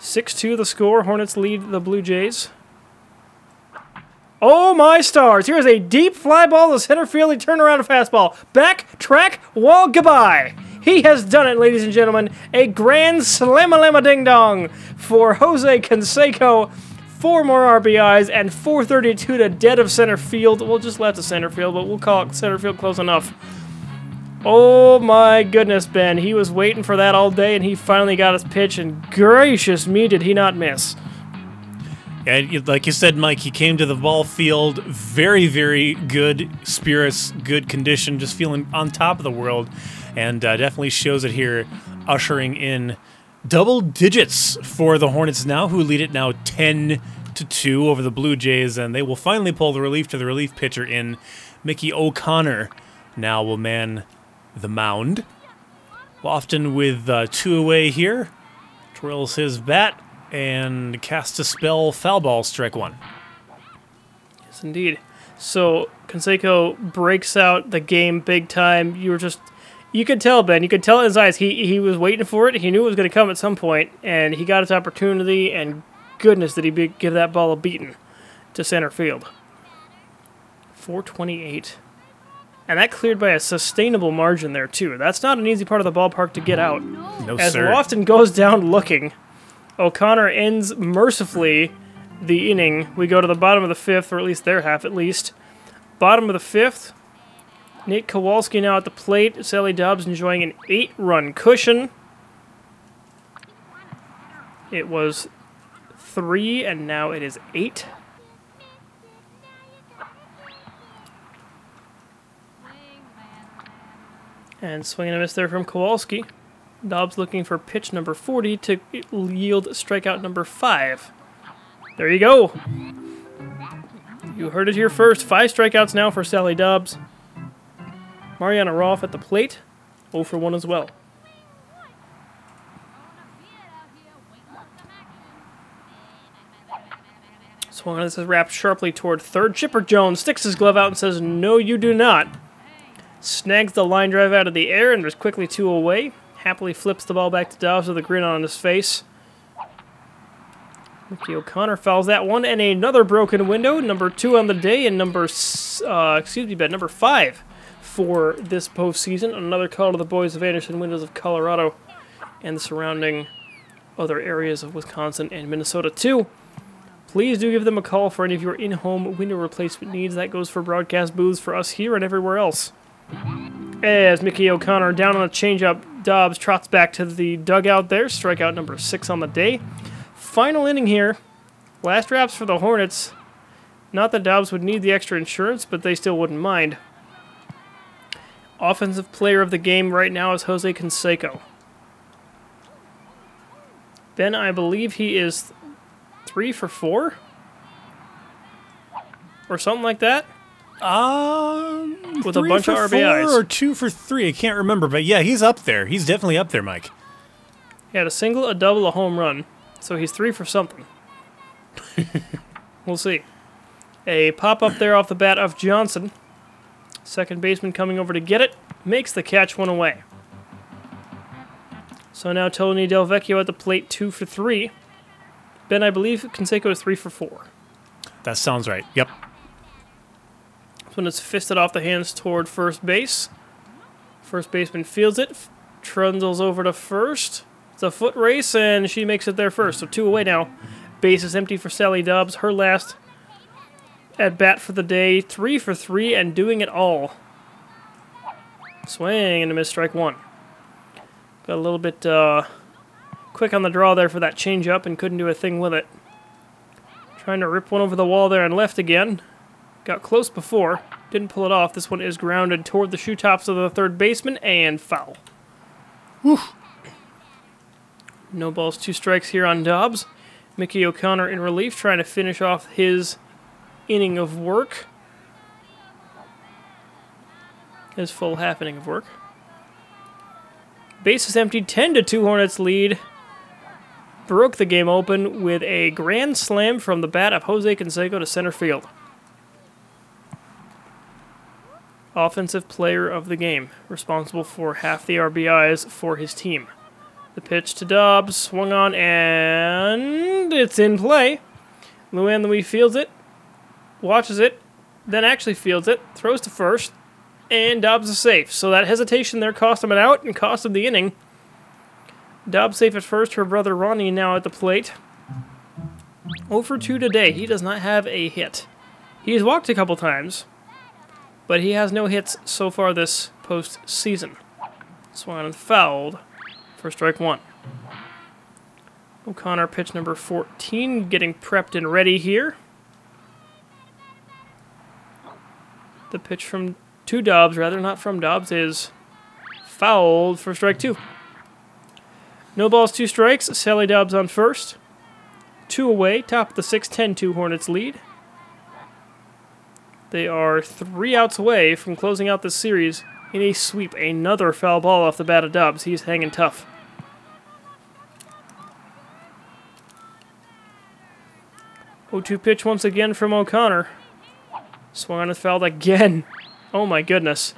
6 2 the score. Hornets lead the Blue Jays. Oh my stars! Here's a deep fly ball to center field. He turned around a fastball. Back, track, wall, goodbye. He has done it, ladies and gentlemen. A grand slam-a-lama ding-dong for Jose Canseco. Four more RBIs and 432 to dead of center field. We'll just left the center field, but we'll call it center field close enough. Oh my goodness, Ben. He was waiting for that all day, and he finally got his pitch, and gracious me, did he not miss. And like you said, Mike, he came to the ball field very, very good spirits, good condition, just feeling on top of the world, and uh, definitely shows it here, ushering in double digits for the Hornets now, who lead it now ten to two over the Blue Jays, and they will finally pull the relief to the relief pitcher in Mickey O'Connor. Now will man the mound. Lofton with uh, two away here, twirls his bat and casts a spell foul ball strike one. Yes, indeed. So Canseco breaks out the game big time. You were just, you could tell Ben. You could tell in his eyes. He he was waiting for it. He knew it was going to come at some point, and he got his opportunity. And goodness, did he be, give that ball a beating to center field. 428. And that cleared by a sustainable margin there too. That's not an easy part of the ballpark to get out. No As sir. Lofton goes down looking, O'Connor ends mercifully the inning. We go to the bottom of the fifth, or at least their half at least. Bottom of the fifth. Nate Kowalski now at the plate. Sally Dobbs enjoying an eight run cushion. It was three, and now it is eight. And swing and a miss there from Kowalski. Dobbs looking for pitch number 40 to yield strikeout number 5. There you go. You heard it here first. Five strikeouts now for Sally Dobbs. Mariana Roth at the plate. 0 for 1 as well. Swung on this is wrapped sharply toward third. Chipper Jones sticks his glove out and says, No, you do not. Snags the line drive out of the air and there's quickly two away. Happily flips the ball back to Dobbs with a grin on his face. Mickey O'Connor fouls that one, and another broken window, number two on the day, and number, uh, excuse me, bet number five for this postseason. Another call to the boys of Andersen Windows of Colorado and the surrounding other areas of Wisconsin and Minnesota too. Please do give them a call for any of your in-home window replacement needs. That goes for broadcast booths for us here and everywhere else. As Mickey O'Connor down on a changeup, Dobbs trots back to the dugout there. Strikeout number six on the day. Final inning here. Last wraps for the Hornets. Not that Dobbs would need the extra insurance, but they still wouldn't mind. Offensive player of the game right now is Jose Canseco. Ben, I believe he is three for four? Or something like that? Um, With a bunch of RBIs. four or two for three. I can't remember, but yeah, he's up there. He's definitely up there, Mike. He had a single, a double, a home run. So he's three for something. we'll see. A pop up there off the bat of Johnson. Second baseman coming over to get it. Makes the catch one away. So now Tony Del Vecchio at the plate, two for three. Ben, I believe Canseco is three for four. That sounds right. Yep. One is fisted off the hands toward first base. First baseman fields it, trundles over to first. It's a foot race, and she makes it there first. So two away now. Base is empty for Sally Dobbs. Her last at bat for the day. Three for three, and doing it all. Swing and a miss, strike one. Got a little bit uh, quick on the draw there for that changeup, and couldn't do a thing with it. Trying to rip one over the wall there and left again. Got close before. Didn't pull it off. This one is grounded toward the shoe tops of the third baseman and foul. No balls, two strikes here on Dobbs. Mickey O'Connor in relief, trying to finish off his inning of work. His full half inning of work. Base is emptied, 10 to 2 Hornets lead. Broke the game open with a grand slam from the bat of Jose Canseco to center field. Offensive player of the game, responsible for half the RBIs for his team. The pitch to Dobbs, swung on, and it's in play. Luann Louis fields it, watches it, then actually fields it, throws to first, and Dobbs is safe. So that hesitation there cost him an out and cost him the inning. Dobbs safe at first, her brother Ronnie now at the plate. 0 for 2 today. He does not have a hit. He's walked a couple times, but he has no hits so far this postseason. Swung and fouled for strike one. O'Connor pitch number 14, getting prepped and ready here. The pitch from two Dobbs, rather not from Dobbs, is fouled for strike two. No balls, two strikes. Sally Dobbs on first. Two away, top of the sixth, 10 2 Hornets lead. They are three outs away from closing out this series in a sweep. Another foul ball off the bat of Dobbs. He's hanging tough. 0-2 pitch once again from O'Connor. Swung on and fouled again. Oh my goodness.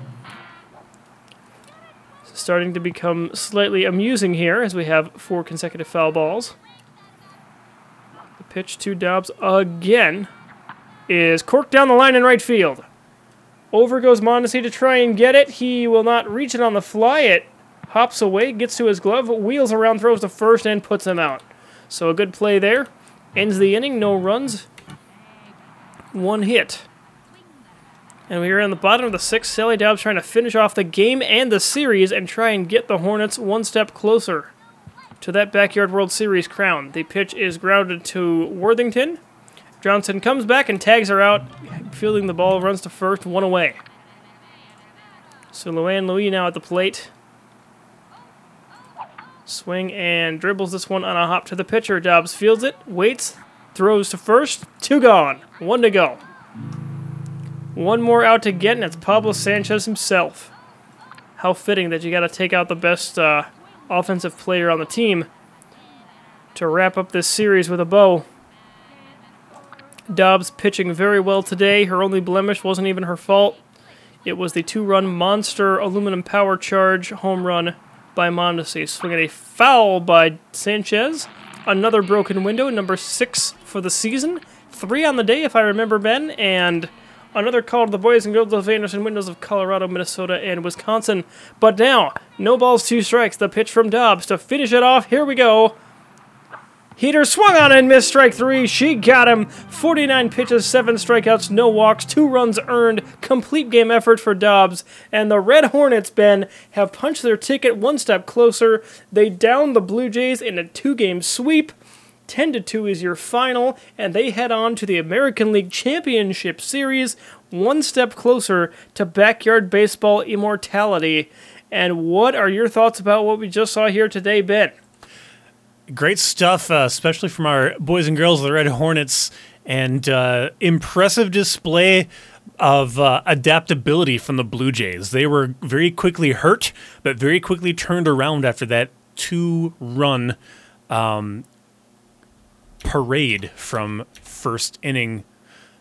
Starting to become slightly amusing here as we have four consecutive foul balls. The pitch to Dobbs again is corked down the line in right field. Over goes Mondesi to try and get it. He will not reach it on the fly. It hops away, gets to his glove, wheels around, throws to first, and puts him out. So a good play there. Ends the inning, no runs, one hit. And we are in the bottom of the sixth. Sally Dobbs trying to finish off the game and the series and try and get the Hornets one step closer to that Backyard World Series crown. The pitch is grounded to Worthington. Johnson comes back and tags her out, fielding the ball, runs to first, one away. So Luann Louis now at the plate. Swing and dribbles this one on a hop to the pitcher. Dobbs fields it, waits, throws to first, two gone, one to go. One more out to get, and it's Pablo Sanchez himself. How fitting that you got to take out the best uh, offensive player on the team to wrap up this series with a bow. Dobbs pitching very well today. Her only blemish wasn't even her fault. It was the two-run monster aluminum power charge home run by Mondesi, swinging a foul by Sanchez. Another broken window, number six for the season. Three on the day, if I remember, Ben, and another call to the boys and girls of Andersen windows of Colorado, Minnesota, and Wisconsin. But now, no balls, two strikes. The pitch from Dobbs to finish it off. Here we go. Heater swung on and missed strike three. She got him. 49 pitches, seven strikeouts, no walks, two runs earned. Complete game effort for Dobbs. And the Red Hornets, Ben, have punched their ticket one step closer. They down the Blue Jays in a two game sweep. 10 to 2 is your final, and they head on to the American League Championship Series, one step closer to backyard baseball immortality. And what are your thoughts about what we just saw here today, Ben? Great stuff, uh, especially from our boys and girls of the Red Hornets, and uh, impressive display of uh, adaptability from the Blue Jays. They were very quickly hurt, but very quickly turned around after that two run um, parade from first inning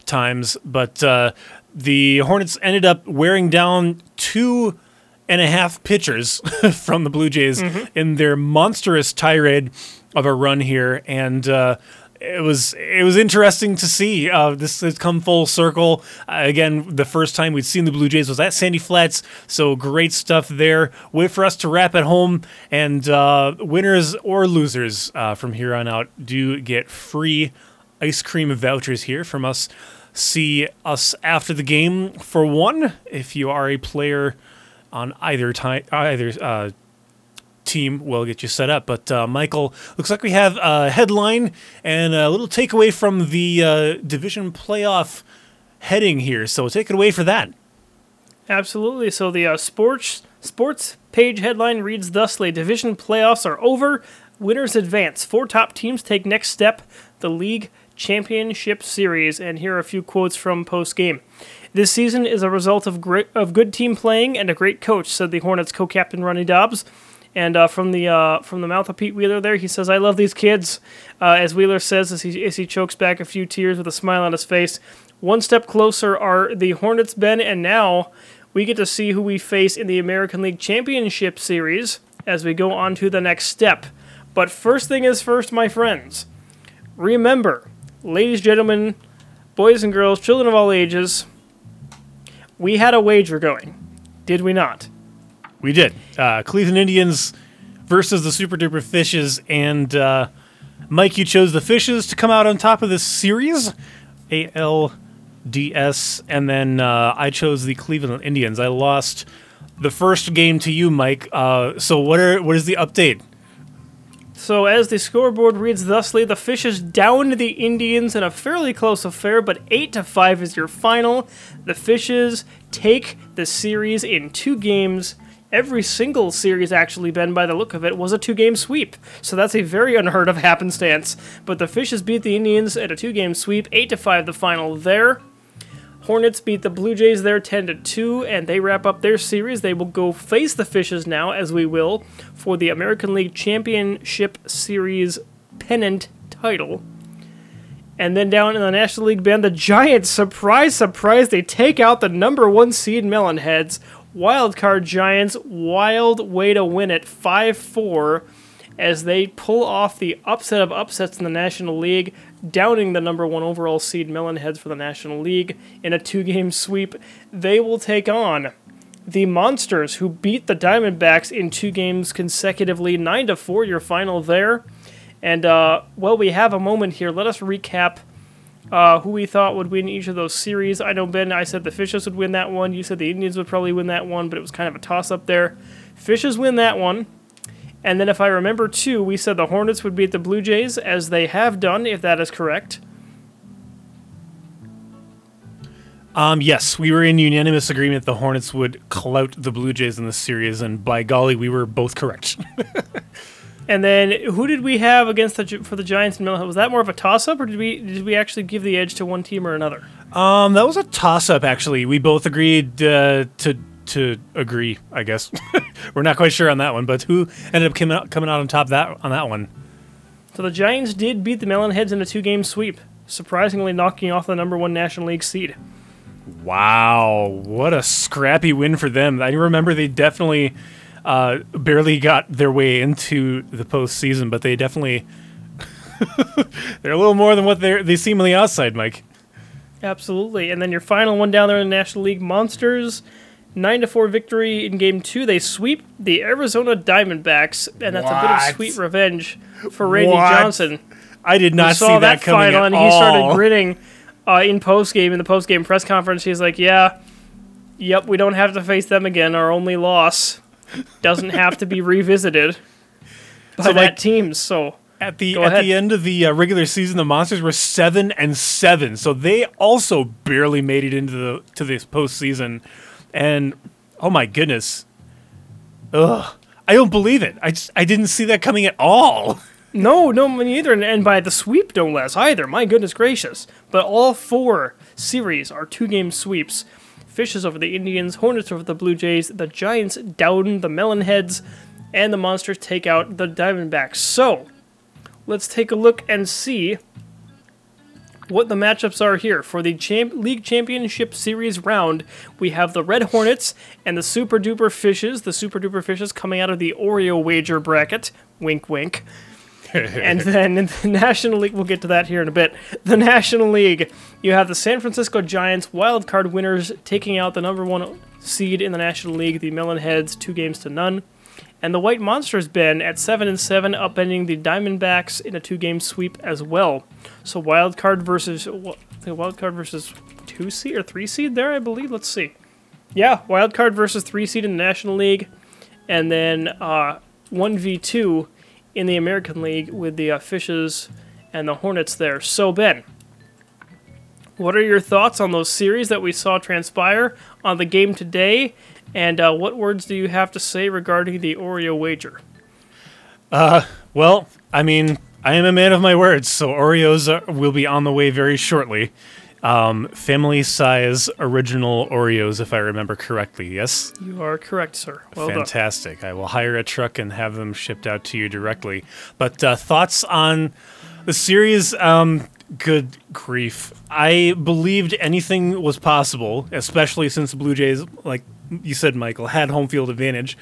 times. But uh, the Hornets ended up wearing down two and a half pitchers from the Blue Jays mm-hmm. in their monstrous tirade of a run here, and uh, it was it was interesting to see uh, this has come full circle. Uh, again, the first time we'd seen the Blue Jays was at Sandy Flats, so great stuff there. Wait for us to wrap at home, and uh, winners or losers uh, from here on out do get free ice cream vouchers here from us. See us after the game for one if you are a player on either time either uh, team will get you set up. But uh, Michael, looks like we have a headline and a little takeaway from the uh, division playoff heading here. So take it away for that. Absolutely. So the uh, sports sports page headline reads thusly: Division playoffs are over. Winners advance. Four top teams take next step. The league championship series. And here are a few quotes from post game. This season is a result of great of good team playing and a great coach," said the Hornets co-captain Ronnie Dobbs. And uh, from the uh, from the mouth of Pete Wheeler, there he says, "I love these kids." Uh, as Wheeler says, as he as he chokes back a few tears with a smile on his face. One step closer are the Hornets, Ben, and now we get to see who we face in the American League Championship Series as we go on to the next step. But first thing is first, my friends. Remember, ladies, gentlemen, boys and girls, children of all ages, we had a wager going, did we not? We did. Uh, Cleveland Indians versus the Super Duper Fishes, and uh, Mike, you chose the Fishes to come out on top of this series, ALDS, and then uh, I chose the Cleveland Indians. I lost the first game to you, Mike. Uh, so what are what is the update? So, as the scoreboard reads thusly, the Fishes down to the Indians in a fairly close affair, but 8 to 5 is your final. The Fishes take the series in two games. Every single series, actually, been by the look of it, was a two game sweep. So that's a very unheard of happenstance. But the Fishes beat the Indians at a two game sweep, 8 to 5 the final there. Hornets beat the Blue Jays there 10 to 2 and they wrap up their series. They will go face the Fishes now as we will for the American League Championship Series pennant title. And then down in the National League band, the Giants, surprise, surprise, they take out the number one seed Melonheads. Wildcard Giants, wild way to win it, 5 4 as they pull off the upset of upsets in the National League, downing the number one overall seed Melonheads for the National League in a two game sweep. They will take on the Monsters, who beat the Diamondbacks in two games consecutively, 9 to 4, your final there. And, uh, well, we have a moment here. Let us recap uh, who we thought would win each of those series. I know, Ben, I said the Fishes would win that one. You said the Indians would probably win that one, but it was kind of a toss up there. Fishes win that one. And then, if I remember too, we said the Hornets would beat the Blue Jays, as they have done, if that is correct. Um, yes, we were in unanimous agreement the Hornets would clout the Blue Jays in the series, and by golly, we were both correct. and then, who did we have against the for the Giants and Mill? Was that more of a toss-up, or did we did we actually give the edge to one team or another? Um, that was a toss-up. Actually, we both agreed uh, to to agree. I guess we're not quite sure on that one, but who ended up coming out, coming out on top that on that one? So the Giants did beat the Melonheads in a two-game sweep, surprisingly knocking off the number one National League seed. Wow, what a scrappy win for them. I remember they definitely uh, barely got their way into the postseason, but they definitely they're a little more than what they they seem on the outside, Mike. Absolutely. And then your final one down there in the National League Monsters. 9 to 4 victory in game two. They sweep the Arizona Diamondbacks, and that's a bit of sweet revenge for Randy What? Johnson. I did not saw see that, that coming final, at and all. he started grinning uh, in post game in the post game press conference. He's like, "Yeah, yep, we don't have to face them again. Our only loss doesn't have to be revisited by So, that like- team." So At the Go at ahead. the end of the uh, regular season, the Monsters were seven and seven, so they also barely made it into the to this postseason. And oh my goodness, ugh, I don't believe it. I just I didn't see that coming at all. No, no, me neither, and, and by the sweep, no less either. My goodness gracious! But all four series are two-game sweeps. Fishes over the Indians, Hornets over the Blue Jays, the Giants down the Melonheads, and the Monsters take out the Diamondbacks. So, let's take a look and see what the matchups are here for the champ- league championship series round. We have the Red Hornets and the Super Duper Fishes. The Super Duper Fishes coming out of the Oreo wager bracket. Wink, wink. And then in the National League, we'll get to that here in a bit. The National League, you have the San Francisco Giants wild card winners taking out the number one seed in the National League, the Melonheads, two games to none. And the White Monsters, Ben, at seven and seven, upending the Diamondbacks in a two-game sweep as well. So wild card versus? The wild card versus two seed or three seed there, I believe. Let's see. Yeah, wild card versus three seed in the National League, and then uh, one v two in the American League with the uh, Fishes and the Hornets there. So Ben, what are your thoughts on those series that we saw transpire on the game today? And uh, what words do you have to say regarding the Oreo wager? Well, I mean, I am a man of my words, so Oreos are, will be on the way very shortly. Um, family size original Oreos, if I remember correctly. Yes. You are correct, sir. Well done. Fantastic. I will hire a truck and have them shipped out to you directly. But uh, thoughts on the series? Um, good grief. I believed anything was possible, especially since the Blue Jays, like you said, Michael, had home field advantage.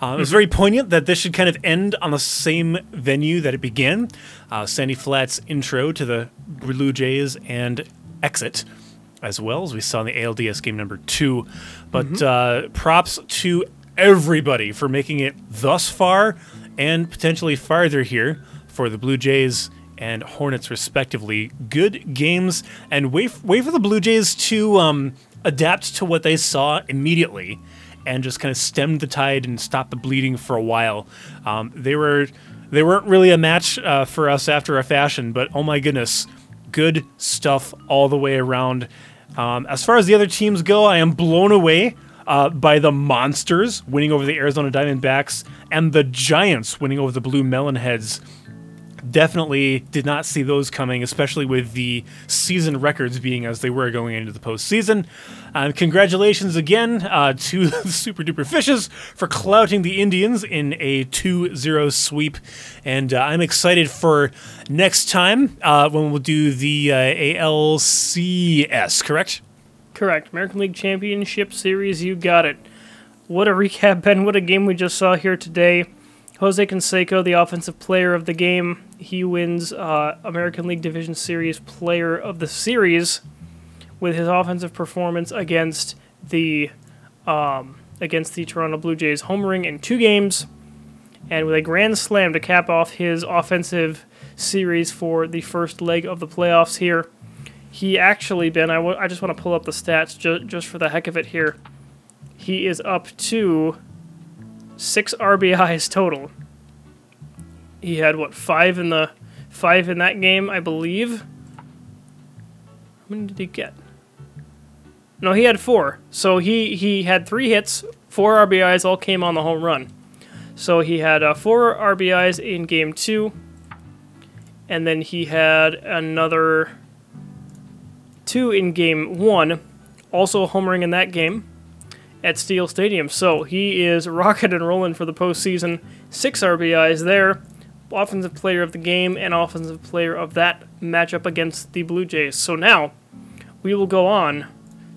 Uh, it was very poignant that this should kind of end on the same venue that it began. Uh, Sandy Flats intro to the Blue Jays and exit as well as we saw in the ALDS game number two. But uh, props to everybody for making it thus far and potentially farther here for the Blue Jays and Hornets, respectively. Good games, and wait, wait for the Blue Jays to um, adapt to what they saw immediately and just kind of stem the tide and stop the bleeding for a while. Um, they were they weren't really a match uh, for us after a fashion, but oh my goodness, good stuff all the way around. Um, as far as the other teams go, I am blown away uh, by the Monsters winning over the Arizona Diamondbacks and the Giants winning over the Blue Melonheads. Definitely did not see those coming, especially with the season records being as they were going into the postseason. Uh, congratulations again uh, to the Super Duper Fishes for clouting the Indians in a 2 0 sweep. And uh, I'm excited for next time uh, when we'll do the uh, ALCS, correct? Correct. American League Championship Series, you got it. What a recap, Ben. What a game we just saw here today. Jose Canseco, the offensive player of the game, he wins uh, American League Division Series Player of the Series with his offensive performance against the um, against the Toronto Blue Jays, homering in two games, and with a grand slam to cap off his offensive series for the first leg of the playoffs here. He actually, Ben, I just want to pull up the stats ju- just for the heck of it here. He is up to six RBIs total. He had what five in the five in that game, I believe. How many did he get? No, he had four. So he he had three hits, four RBIs, all came on the home run. So he had uh, four RBIs in game two, and then he had another two in game one, also homering in that game at Steel Stadium. So he is rocking and rolling for the postseason. Six RBIs there. Offensive player of the game and offensive player of that matchup against the Blue Jays. So now we will go on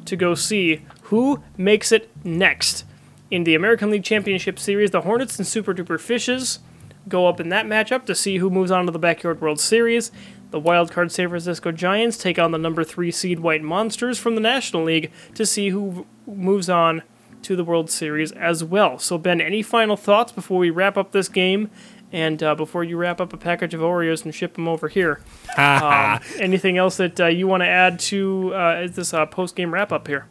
to go see who makes it next. In the American League Championship Series, the Hornets and Super Duper Fishes go up in that matchup to see who moves on to the Backyard World Series. The wildcard San Francisco Giants take on the number three seed White Monsters from the National League to see who moves on to the World Series as well. So, Ben, any final thoughts before we wrap up this game and uh, before you wrap up a package of Oreos and ship them over here? um, anything else that uh, you want to add to uh, this uh, post game wrap up here?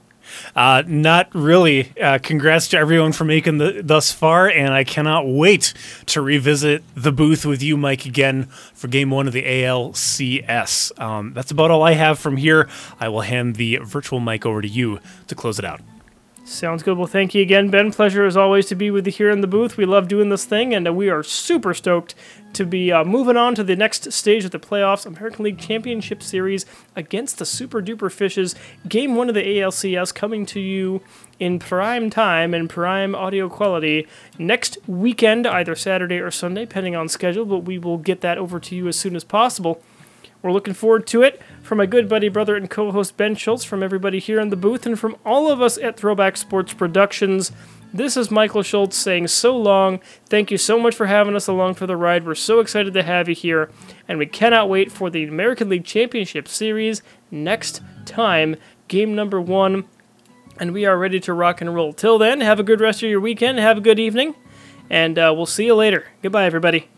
Uh, not really. Uh, congrats to everyone for making the thus far, and I cannot wait to revisit the booth with you, Mike, again for Game One of the ALCS. Um, that's about all I have from here. I will hand the virtual mic over to you to close it out. Sounds good. Well, thank you again, Ben. Pleasure as always to be with you here in the booth. We love doing this thing, and uh, we are super stoked to be uh, moving on to the next stage of the playoffs American League Championship Series against the Super Duper Fishes. Game one of the ALCS coming to you in prime time and prime audio quality next weekend, either Saturday or Sunday, depending on schedule, but we will get that over to you as soon as possible. We're looking forward to it. From my good buddy, brother, and co host Ben Schultz, from everybody here in the booth, and from all of us at Throwback Sports Productions, this is Michael Schultz saying so long. Thank you so much for having us along for the ride. We're so excited to have you here, and we cannot wait for the American League Championship Series next time, game number one. And we are ready to rock and roll. Till then, have a good rest of your weekend, have a good evening, and uh, we'll see you later. Goodbye, everybody.